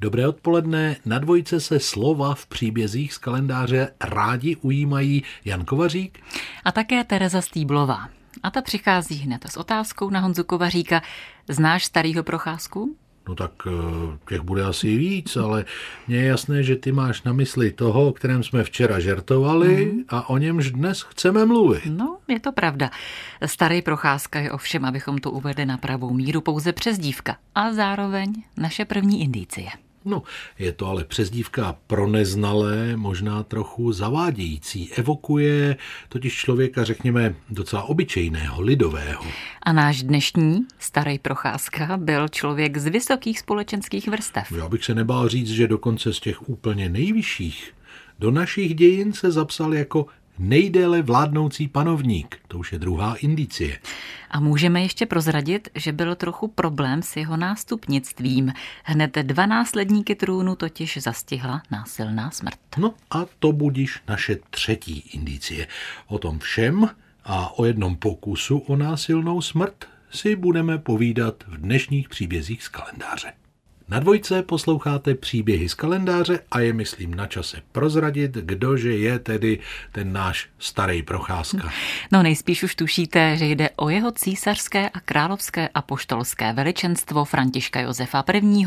Dobré odpoledne. Na dvojce se slova v příbězích z kalendáře rádi ujímají Jan Kovařík a také Tereza Stýblová. A ta přichází hned s otázkou na Honzu Kovaříka. Znáš starýho procházku? No tak eh, těch bude asi víc, ale mně je jasné, že ty máš na mysli toho, o kterém jsme včera žertovali mm. a o němž dnes chceme mluvit. No, je to pravda. Starý procházka je ovšem, abychom to uvedli na pravou míru, pouze přezdívka a zároveň naše první indicie. No, je to ale přezdívka pro neznalé, možná trochu zavádějící. Evokuje totiž člověka, řekněme, docela obyčejného, lidového. A náš dnešní starý procházka byl člověk z vysokých společenských vrstev. Já bych se nebál říct, že dokonce z těch úplně nejvyšších. Do našich dějin se zapsal jako nejdéle vládnoucí panovník. To už je druhá indicie. A můžeme ještě prozradit, že byl trochu problém s jeho nástupnictvím. Hned dva následníky trůnu totiž zastihla násilná smrt. No a to budíš naše třetí indicie. O tom všem a o jednom pokusu o násilnou smrt si budeme povídat v dnešních příbězích z kalendáře. Na dvojce posloucháte příběhy z kalendáře a je, myslím, na čase prozradit, kdože je tedy ten náš starý procházka. No nejspíš už tušíte, že jde o jeho císařské a královské a poštolské veličenstvo Františka Josefa I.,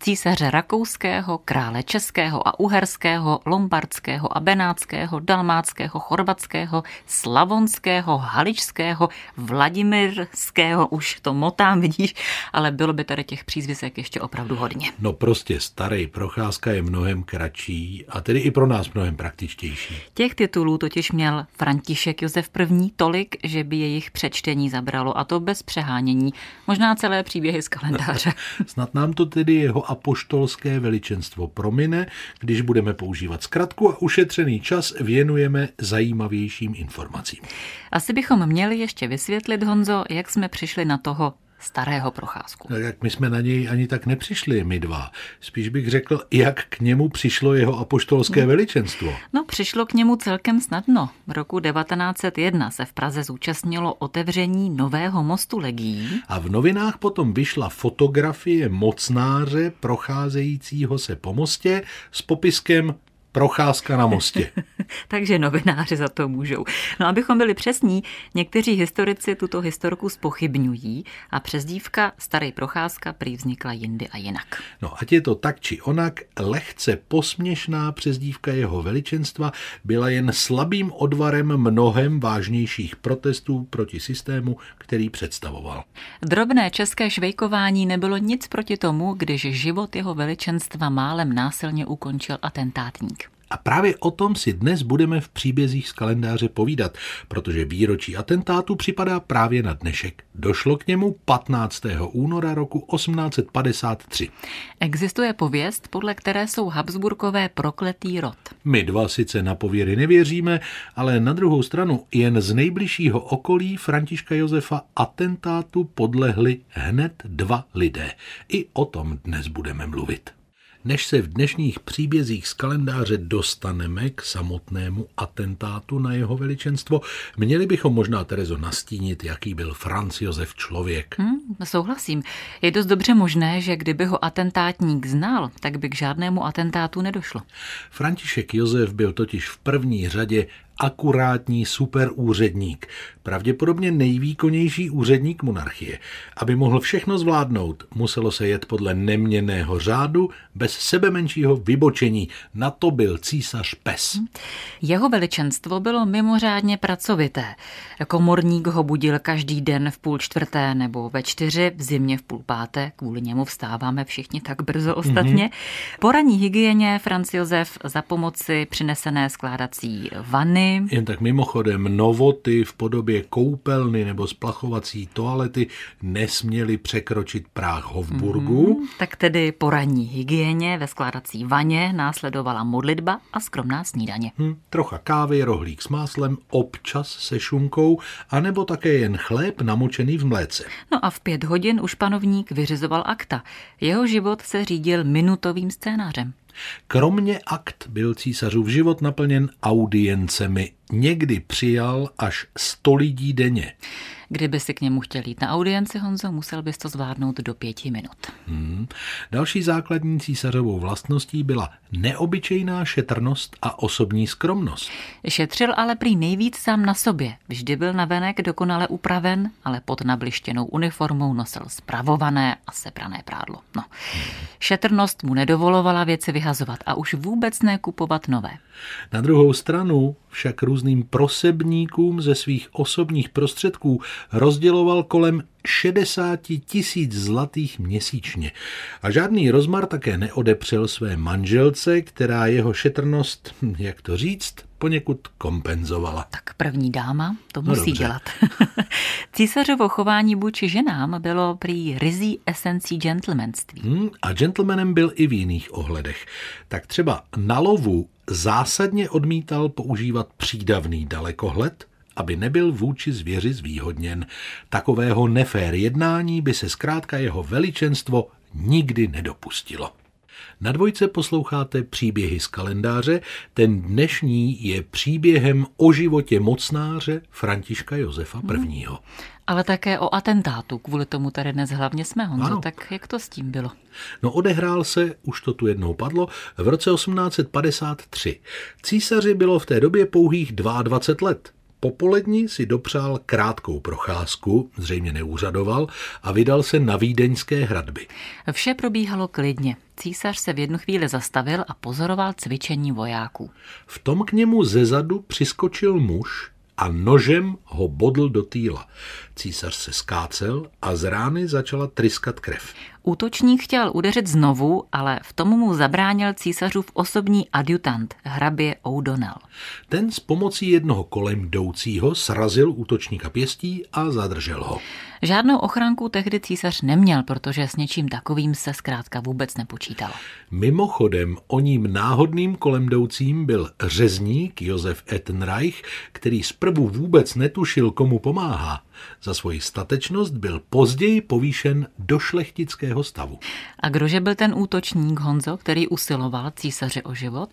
císaře rakouského, krále českého a uherského, lombardského a benátského, dalmáckého, chorvatského, slavonského, haličského, vladimirského, už to motám, vidíš, ale bylo by tady těch přízvisek ještě opravdu hodně. No prostě starý procházka je mnohem kratší a tedy i pro nás mnohem praktičtější. Těch titulů totiž měl František Josef I. tolik, že by jejich přečtení zabralo a to bez přehánění. Možná celé příběhy z kalendáře. Snad nám to tedy jeho apoštolské veličenstvo promine, když budeme používat zkratku a ušetřený čas věnujeme zajímavějším informacím. Asi bychom měli ještě vysvětlit, Honzo, jak jsme přišli na toho starého procházku. Tak jak my jsme na něj ani tak nepřišli, my dva. Spíš bych řekl, jak k němu přišlo jeho apoštolské hmm. veličenstvo. No, přišlo k němu celkem snadno. V roku 1901 se v Praze zúčastnilo otevření nového mostu legií. A v novinách potom vyšla fotografie mocnáře procházejícího se po mostě s popiskem procházka na mostě. Takže novináři za to můžou. No, abychom byli přesní, někteří historici tuto historku spochybňují a přezdívka Starý procházka prý vznikla jindy a jinak. No, ať je to tak či onak, lehce posměšná přezdívka jeho veličenstva byla jen slabým odvarem mnohem vážnějších protestů proti systému, který představoval. Drobné české švejkování nebylo nic proti tomu, když život jeho veličenstva málem násilně ukončil atentátník. A právě o tom si dnes budeme v příbězích z kalendáře povídat, protože výročí atentátu připadá právě na dnešek. Došlo k němu 15. února roku 1853. Existuje pověst, podle které jsou Habsburkové prokletý rod. My dva sice na pověry nevěříme, ale na druhou stranu jen z nejbližšího okolí Františka Josefa atentátu podlehli hned dva lidé. I o tom dnes budeme mluvit. Než se v dnešních příbězích z kalendáře dostaneme k samotnému atentátu na jeho veličenstvo, měli bychom možná Terezo nastínit, jaký byl Franz Josef člověk. Hmm, souhlasím. Je dost dobře možné, že kdyby ho atentátník znal, tak by k žádnému atentátu nedošlo. František Josef byl totiž v první řadě akurátní superúředník, pravděpodobně nejvýkonnější úředník monarchie. Aby mohl všechno zvládnout, muselo se jet podle neměného řádu bez sebe menšího vybočení. Na to byl císař pes. Jeho veličenstvo bylo mimořádně pracovité. Komorník ho budil každý den v půl čtvrté nebo ve čtyři, v zimě v půl páté, kvůli němu vstáváme všichni tak brzo ostatně. Mm-hmm. Po ranní hygieně Franz Josef za pomoci přinesené skládací vany jen tak mimochodem, novoty v podobě koupelny nebo splachovací toalety nesměly překročit práh Hofburgu. Mm, tak tedy po ranní hygieně ve skládací vaně následovala modlitba a skromná snídaně. Hmm, trocha kávy, rohlík s máslem, občas se šunkou, anebo také jen chléb namočený v mléce. No a v pět hodin už panovník vyřizoval akta. Jeho život se řídil minutovým scénářem. Kromě akt byl císařův život naplněn audiencemi někdy přijal až 100 lidí denně. Kdyby si k němu chtěl jít na audienci, Honzo, musel bys to zvládnout do pěti minut. Hmm. Další základní císařovou vlastností byla neobyčejná šetrnost a osobní skromnost. Šetřil ale prý nejvíc sám na sobě. Vždy byl navenek dokonale upraven, ale pod nablištěnou uniformou nosil spravované a seprané prádlo. No. Hmm. Šetrnost mu nedovolovala věci vyhazovat a už vůbec ne kupovat nové. Na druhou stranu však různým prosebníkům ze svých osobních prostředků rozděloval kolem 60 tisíc zlatých měsíčně. A žádný rozmar také neodepřel své manželce, která jeho šetrnost, hm, jak to říct, poněkud kompenzovala. Tak první dáma to no musí dobře. dělat. Císařovo chování vůči ženám bylo prý rizí esencí gentlemanství. Hmm, a gentlemanem byl i v jiných ohledech. Tak třeba na lovu zásadně odmítal používat přídavný dalekohled, aby nebyl vůči zvěři zvýhodněn. Takového nefér jednání by se zkrátka jeho veličenstvo nikdy nedopustilo. Na dvojce posloucháte příběhy z kalendáře, ten dnešní je příběhem o životě mocnáře Františka Josefa I. Hmm. Ale také o atentátu, kvůli tomu tady dnes hlavně jsme, Honzo, ano. tak jak to s tím bylo? No odehrál se, už to tu jednou padlo, v roce 1853. Císaři bylo v té době pouhých 22 let. Popolední si dopřál krátkou procházku, zřejmě neúřadoval, a vydal se na vídeňské hradby. Vše probíhalo klidně. Císař se v jednu chvíli zastavil a pozoroval cvičení vojáků. V tom k němu zezadu přiskočil muž, a nožem ho bodl do týla. Císař se skácel a z rány začala tryskat krev. Útočník chtěl udeřit znovu, ale v tomu mu zabránil císařův osobní adjutant, hrabě O'Donnell. Ten s pomocí jednoho kolem jdoucího srazil útočníka pěstí a zadržel ho. Žádnou ochránku tehdy císař neměl, protože s něčím takovým se zkrátka vůbec nepočítalo. Mimochodem, o ním náhodným kolem jdoucím byl řezník Josef Ettenreich, který zprvu vůbec netušil, komu pomáhá. Za svoji statečnost byl později povýšen do šlechtického stavu. A kdože byl ten útočník Honzo, který usiloval císaři o život?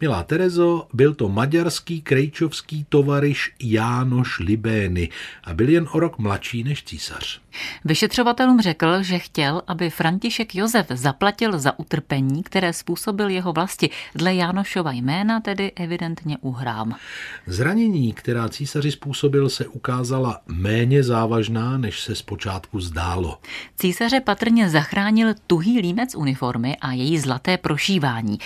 Milá Terezo, byl to maďarský krejčovský tovariš Jánoš Libény a byl jen o rok mladší než císař. Vyšetřovatelům řekl, že chtěl, aby František Josef zaplatil za utrpení, které způsobil jeho vlasti. Dle Jánošova jména tedy evidentně uhrám. Zranění, která císaři způsobil, se ukázala méně závažná, než se zpočátku zdálo. Císaře patrně zachránil tuhý límec uniformy a její zlaté prošívání.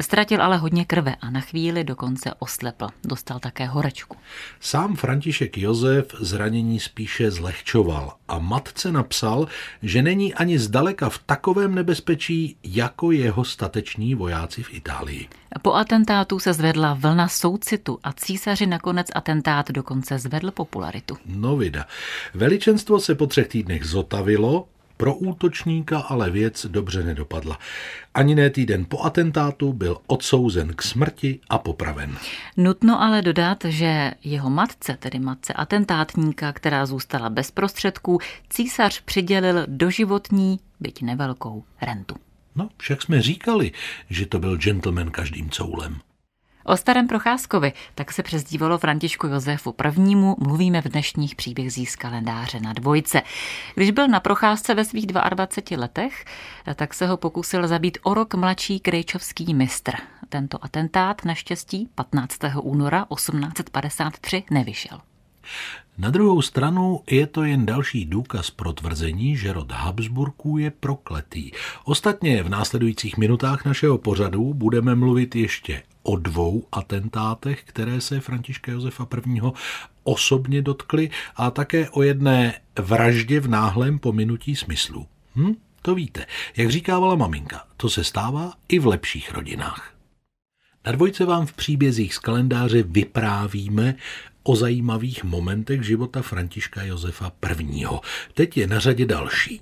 Ztratil ale hodně krve a na chvíli dokonce oslepl. Dostal také horečku. Sám František Josef zranění spíše zlehčoval a matce napsal, že není ani zdaleka v takovém nebezpečí jako jeho stateční vojáci v Itálii. Po atentátu se zvedla vlna soucitu a císaři nakonec atentát dokonce zvedl popularitu. No vida. Veličenstvo se po třech týdnech zotavilo, pro útočníka ale věc dobře nedopadla. Ani ne týden po atentátu byl odsouzen k smrti a popraven. Nutno ale dodat, že jeho matce, tedy matce atentátníka, která zůstala bez prostředků, císař přidělil doživotní, byť nevelkou, rentu. No, však jsme říkali, že to byl gentleman každým coulem. O starém Procházkovi, tak se přezdívalo Františku Josefu I. mluvíme v dnešních příbězích z kalendáře na dvojce. Když byl na procházce ve svých 22 letech, tak se ho pokusil zabít o rok mladší krejčovský mistr. Tento atentát naštěstí 15. února 1853 nevyšel. Na druhou stranu je to jen další důkaz pro tvrzení, že rod Habsburků je prokletý. Ostatně v následujících minutách našeho pořadu budeme mluvit ještě o dvou atentátech, které se Františka Josefa I. osobně dotkly a také o jedné vraždě v náhlém pominutí smyslu. Hm? To víte, jak říkávala maminka, to se stává i v lepších rodinách. Na dvojce vám v příbězích z kalendáře vyprávíme o zajímavých momentech života Františka Josefa I. Teď je na řadě další.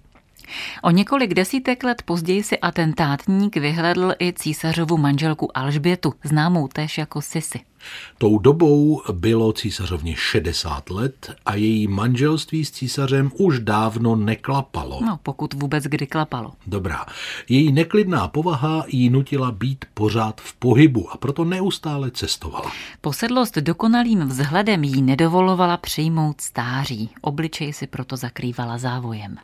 O několik desítek let později si atentátník vyhledl i císařovu manželku Alžbětu, známou též jako Sisi. Tou dobou bylo císařovně 60 let a její manželství s císařem už dávno neklapalo. No, pokud vůbec kdy klapalo. Dobrá. Její neklidná povaha jí nutila být pořád v pohybu a proto neustále cestovala. Posedlost dokonalým vzhledem jí nedovolovala přijmout stáří. Obličej si proto zakrývala závojem.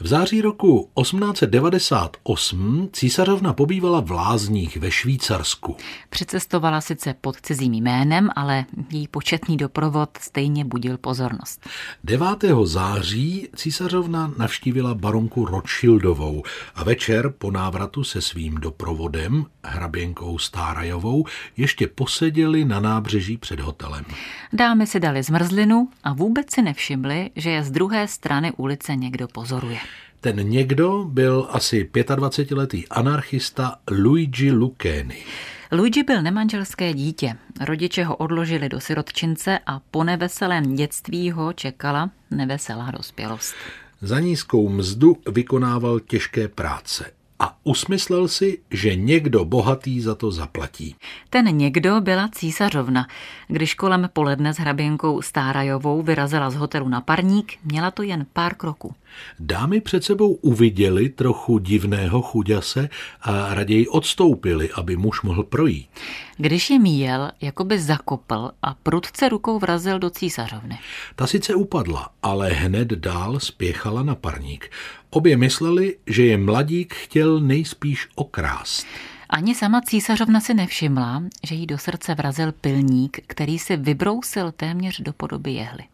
V září roku 1898 císařovna pobývala v Lázních ve Švýcarsku. Přicestovala sice pod cizím jménem, ale její početný doprovod stejně budil pozornost. 9. září císařovna navštívila baronku Rothschildovou a večer po návratu se svým doprovodem, hraběnkou Stárajovou, ještě poseděli na nábřeží před hotelem. Dámy si dali zmrzlinu a vůbec si nevšimli, že je z druhé strany ulice někdo pozoruje. Ten někdo byl asi 25-letý anarchista Luigi Lucchini. Luigi byl nemanželské dítě. Rodiče ho odložili do sirotčince a po neveselém dětství ho čekala neveselá dospělost. Za nízkou mzdu vykonával těžké práce a usmyslel si, že někdo bohatý za to zaplatí. Ten někdo byla císařovna. Když kolem poledne s hraběnkou Stárajovou vyrazila z hotelu na parník, měla to jen pár kroků. Dámy před sebou uviděli trochu divného chuďase a raději odstoupili, aby muž mohl projít. Když je míjel, jako by zakopl a prudce rukou vrazil do císařovny. Ta sice upadla, ale hned dál spěchala na parník. Obě mysleli, že je mladík chtěl nejspíš okrást. Ani sama císařovna si nevšimla, že jí do srdce vrazil pilník, který si vybrousil téměř do podoby jehly.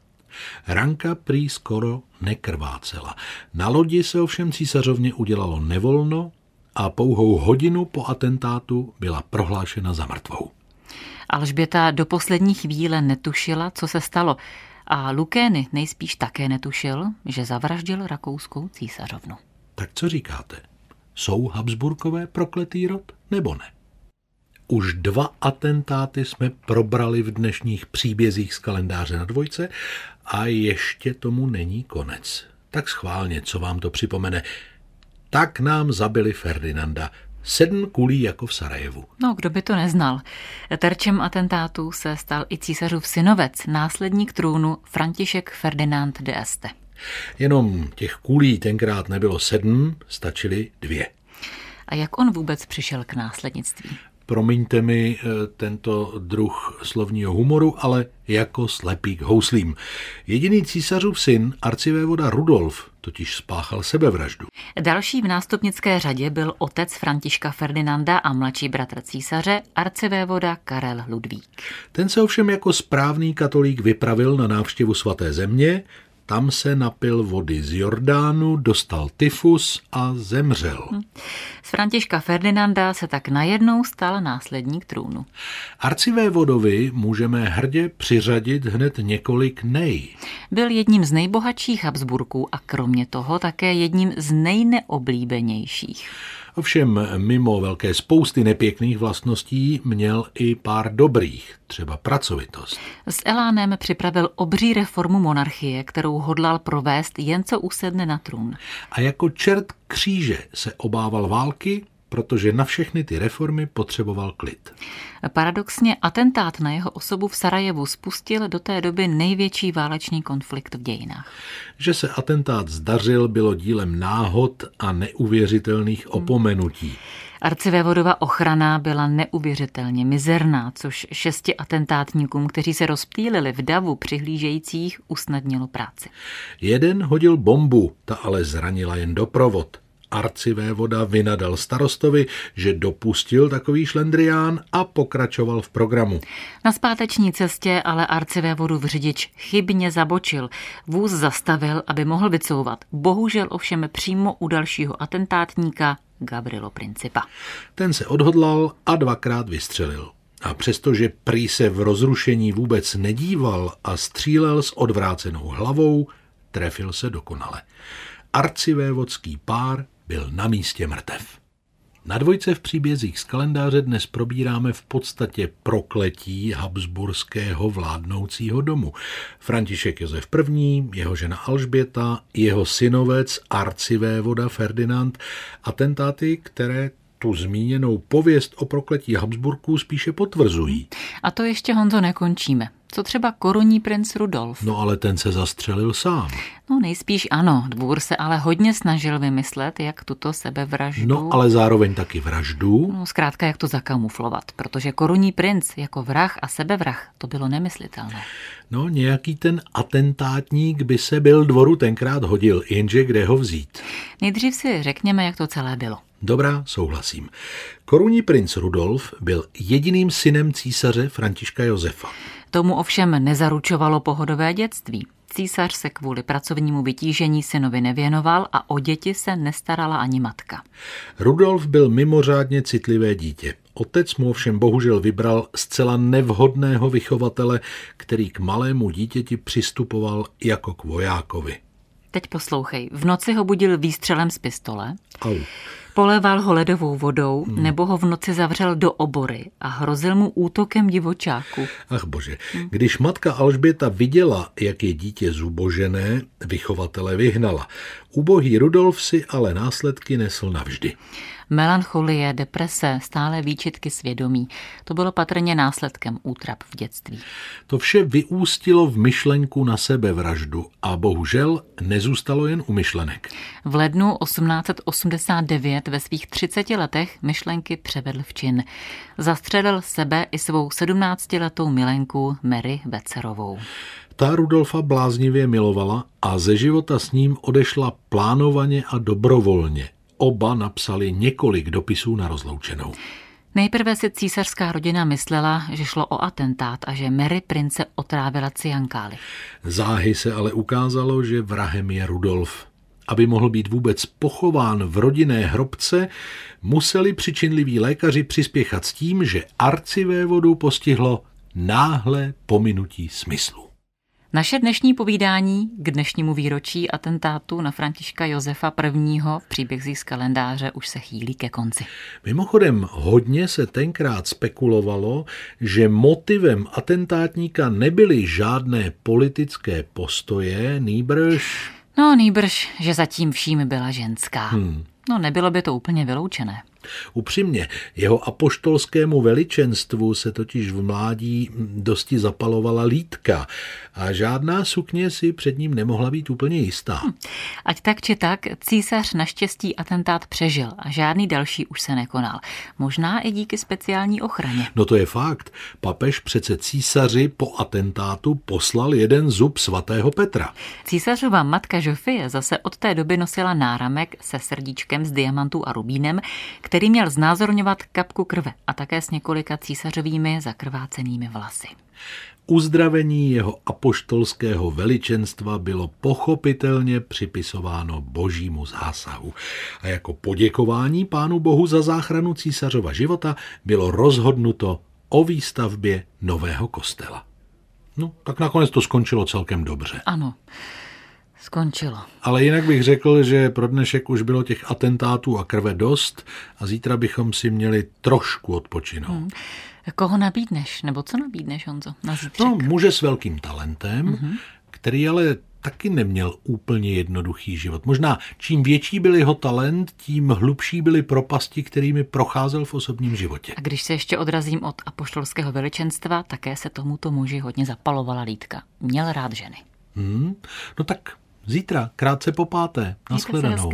Ranka prý skoro nekrvácela. Na lodi se ovšem císařovně udělalo nevolno a pouhou hodinu po atentátu byla prohlášena za mrtvou. Alžběta do poslední chvíle netušila, co se stalo a Lukény nejspíš také netušil, že zavraždil rakouskou císařovnu. Tak co říkáte? Jsou Habsburkové prokletý rod nebo ne? Už dva atentáty jsme probrali v dnešních příbězích z kalendáře na dvojce a ještě tomu není konec. Tak schválně, co vám to připomene. Tak nám zabili Ferdinanda. Sedm kulí jako v Sarajevu. No, kdo by to neznal. Terčem atentátu se stal i císařův synovec, následník trůnu František Ferdinand de Este. Jenom těch kulí tenkrát nebylo sedm, stačily dvě. A jak on vůbec přišel k následnictví? Promiňte mi eh, tento druh slovního humoru, ale jako slepý k houslím. Jediný císařův syn, arcivévoda Rudolf, totiž spáchal sebevraždu. Další v nástupnické řadě byl otec Františka Ferdinanda a mladší bratr císaře, arcivévoda Karel Ludvík. Ten se ovšem jako správný katolík vypravil na návštěvu svaté země, tam se napil vody z Jordánu, dostal tyfus a zemřel. Hm. Z Františka Ferdinanda se tak najednou stal následník trůnu. Arcivé vodovi můžeme hrdě přiřadit hned několik nej. Byl jedním z nejbohatších Habsburků a kromě toho také jedním z nejneoblíbenějších. Ovšem mimo velké spousty nepěkných vlastností měl i pár dobrých, třeba pracovitost. S Elánem připravil obří reformu monarchie, kterou hodlal provést jen co usedne na trůn. A jako čert kříže se obával války, protože na všechny ty reformy potřeboval klid. Paradoxně atentát na jeho osobu v Sarajevu spustil do té doby největší válečný konflikt v dějinách. Že se atentát zdařil, bylo dílem náhod a neuvěřitelných hmm. opomenutí. Arcivévodova ochrana byla neuvěřitelně mizerná, což šesti atentátníkům, kteří se rozptýlili v davu přihlížejících, usnadnilo práci. Jeden hodil bombu, ta ale zranila jen doprovod voda vynadal starostovi, že dopustil takový šlendrián a pokračoval v programu. Na zpáteční cestě ale v řidič chybně zabočil. Vůz zastavil, aby mohl vycouvat. Bohužel ovšem přímo u dalšího atentátníka Gabrielo Principa. Ten se odhodlal a dvakrát vystřelil. A přestože prý se v rozrušení vůbec nedíval a střílel s odvrácenou hlavou, trefil se dokonale. Arcivévodský pár byl na místě mrtev. Na dvojce v příbězích z kalendáře dnes probíráme v podstatě prokletí habsburského vládnoucího domu. František Josef I., jeho žena Alžběta, jeho synovec arcivévoda Ferdinand, atentáty, které tu zmíněnou pověst o prokletí Habsburků spíše potvrzují. A to ještě, Honzo, nekončíme. Co třeba korunní princ Rudolf? No ale ten se zastřelil sám. No nejspíš ano, dvůr se ale hodně snažil vymyslet, jak tuto sebevraždu... No ale zároveň taky vraždu. No zkrátka, jak to zakamuflovat, protože korunní princ jako vrah a sebevrah, to bylo nemyslitelné. No nějaký ten atentátník by se byl dvoru tenkrát hodil, jenže kde ho vzít? Nejdřív si řekněme, jak to celé bylo. Dobrá, souhlasím. Korunní princ Rudolf byl jediným synem císaře Františka Josefa. Tomu ovšem nezaručovalo pohodové dětství. Císař se kvůli pracovnímu vytížení synovi nevěnoval a o děti se nestarala ani matka. Rudolf byl mimořádně citlivé dítě. Otec mu ovšem bohužel vybral zcela nevhodného vychovatele, který k malému dítěti přistupoval jako k vojákovi. Teď poslouchej. V noci ho budil výstřelem z pistole. Au. Poléval ho ledovou vodou hmm. nebo ho v noci zavřel do obory a hrozil mu útokem divočáku. Ach bože, hmm. když matka Alžběta viděla, jak je dítě zubožené, vychovatele vyhnala. Ubohý Rudolf si ale následky nesl navždy. Melancholie, deprese, stále výčitky svědomí. To bylo patrně následkem útrap v dětství. To vše vyústilo v myšlenku na sebevraždu a bohužel nezůstalo jen u myšlenek. V lednu 1889 ve svých 30 letech myšlenky převedl v čin. Zastřelil sebe i svou 17-letou milenku Mary Becerovou. Ta Rudolfa bláznivě milovala a ze života s ním odešla plánovaně a dobrovolně. Oba napsali několik dopisů na rozloučenou. Nejprve si císařská rodina myslela, že šlo o atentát a že Mary prince otrávila ciankály. Záhy se ale ukázalo, že vrahem je Rudolf. Aby mohl být vůbec pochován v rodinné hrobce, museli přičinliví lékaři přispěchat s tím, že arcivévodu postihlo náhle pominutí smyslu. Naše dnešní povídání k dnešnímu výročí atentátu na Františka Josefa I. příběh z kalendáře už se chýlí ke konci. Mimochodem, hodně se tenkrát spekulovalo, že motivem atentátníka nebyly žádné politické postoje, nýbrž... No, nýbrž, že zatím vším byla ženská. Hmm. No, nebylo by to úplně vyloučené. Upřímně, jeho apoštolskému veličenstvu se totiž v mládí dosti zapalovala lítka a žádná sukně si před ním nemohla být úplně jistá. Hm. Ať tak či tak, císař naštěstí atentát přežil a žádný další už se nekonal. Možná i díky speciální ochraně. No to je fakt. Papež přece císaři po atentátu poslal jeden zub svatého Petra. Císařova matka Žofie zase od té doby nosila náramek se srdíčkem s diamantů a rubínem, který měl znázorňovat kapku krve a také s několika císařovými zakrvácenými vlasy. Uzdravení jeho apoštolského veličenstva bylo pochopitelně připisováno božímu zásahu. A jako poděkování pánu bohu za záchranu císařova života bylo rozhodnuto o výstavbě nového kostela. No, tak nakonec to skončilo celkem dobře. Ano skončilo. Ale jinak bych řekl, že pro dnešek už bylo těch atentátů a krve dost a zítra bychom si měli trošku odpočinout. Hmm. Koho nabídneš? Nebo co nabídneš, Honzo, na zítřek? No, muže s velkým talentem, mm-hmm. který ale taky neměl úplně jednoduchý život. Možná čím větší byl jeho talent, tím hlubší byly propasti, kterými procházel v osobním životě. A když se ještě odrazím od apoštolského veličenstva, také se tomuto muži hodně zapalovala lítka. Měl rád ženy. Hmm, no tak Zítra, krátce po páté. Naschledanou.